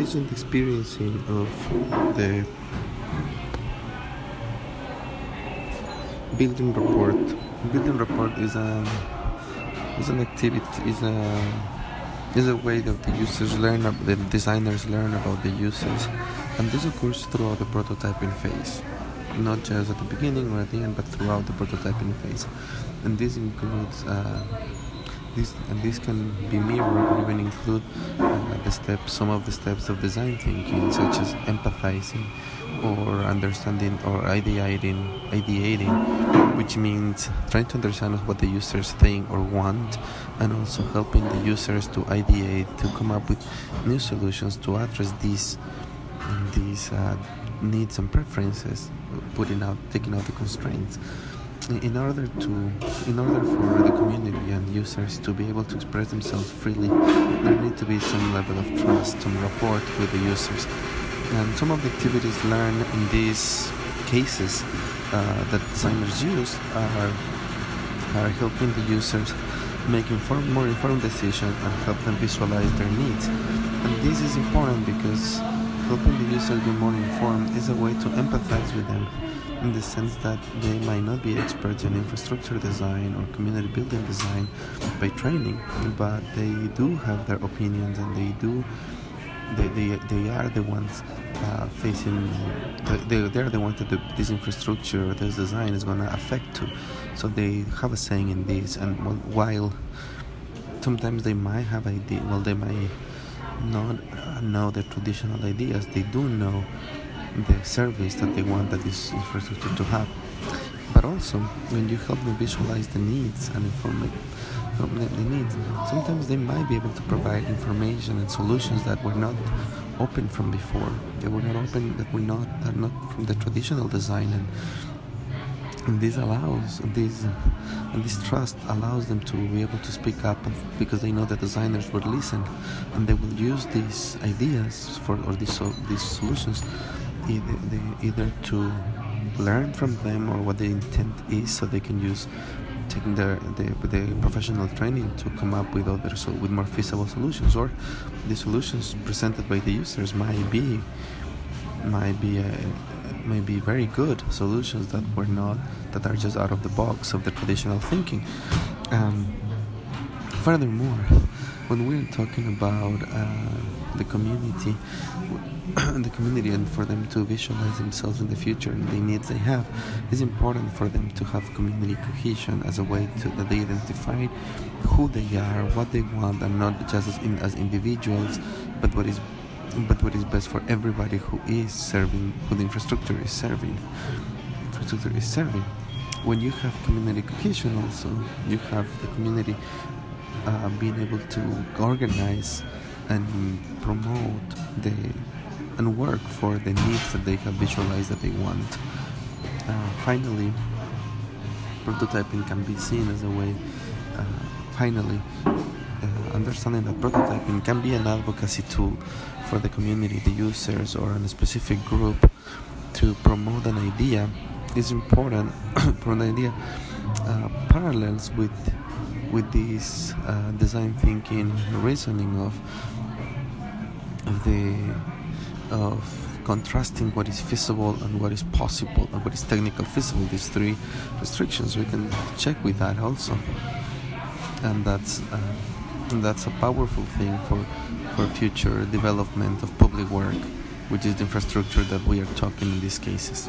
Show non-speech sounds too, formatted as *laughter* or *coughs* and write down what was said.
on experiencing of the building rapport. Building rapport is a is an activity is a is a way that the users learn the designers learn about the users. And this occurs throughout the prototyping phase. Not just at the beginning or at the end but throughout the prototyping phase. And this includes uh, this and this can be mirrored or even include uh, the steps some of the steps of design thinking such as empathizing or understanding or ideating ideating which means trying to understand what the users think or want and also helping the users to ideate to come up with new solutions to address these these uh, needs and preferences putting out taking out the constraints in order to in order for the community and users to be able to express themselves freely there need to be some level of trust some rapport with the users. And some of the activities learned in these cases uh, that designers use are are helping the users make informed, more informed decisions and help them visualize their needs. And this is important because helping the users be more informed is a way to empathize with them in the sense that they might not be experts in infrastructure design or community building design by training, but they do have their opinions and they do they, they, they are the ones uh, facing they, they're the ones that the, this infrastructure this design is going to affect to. So they have a saying in this and while sometimes they might have idea well they might not know the traditional ideas they do know the service that they want that this infrastructure to have. But also, when you help them visualize the needs and inform them the needs, sometimes they might be able to provide information and solutions that were not open from before. They were not open, that were not, that not from the traditional design. And, and this allows, this, and this trust allows them to be able to speak up because they know that designers will listen and they will use these ideas for or these, these solutions either, either to learn from them or what the intent is so they can use taking the, the, the professional training to come up with other so with more feasible solutions or the solutions presented by the users might be might be uh, might be very good solutions that were not that are just out of the box of the traditional thinking. Um, furthermore when we're talking about uh, the community *clears throat* the community and for them to visualize themselves in the future and the needs they have it's important for them to have community cohesion as a way to that they identify who they are what they want and not just as, in, as individuals but what is but what is best for everybody who is serving who the infrastructure is serving infrastructure is serving. When you have community cohesion also you have the community uh, being able to organize and promote the and work for the needs that they have visualized that they want. Uh, finally, prototyping can be seen as a way, uh, finally, uh, understanding that prototyping can be an advocacy tool for the community, the users, or a specific group to promote an idea is important *coughs* for an idea uh, parallels with with this uh, design thinking reasoning of of the of contrasting what is feasible and what is possible and what is technical feasible these three restrictions we can check with that also. And that's uh, that's a powerful thing for for future development of public work which is the infrastructure that we are talking in these cases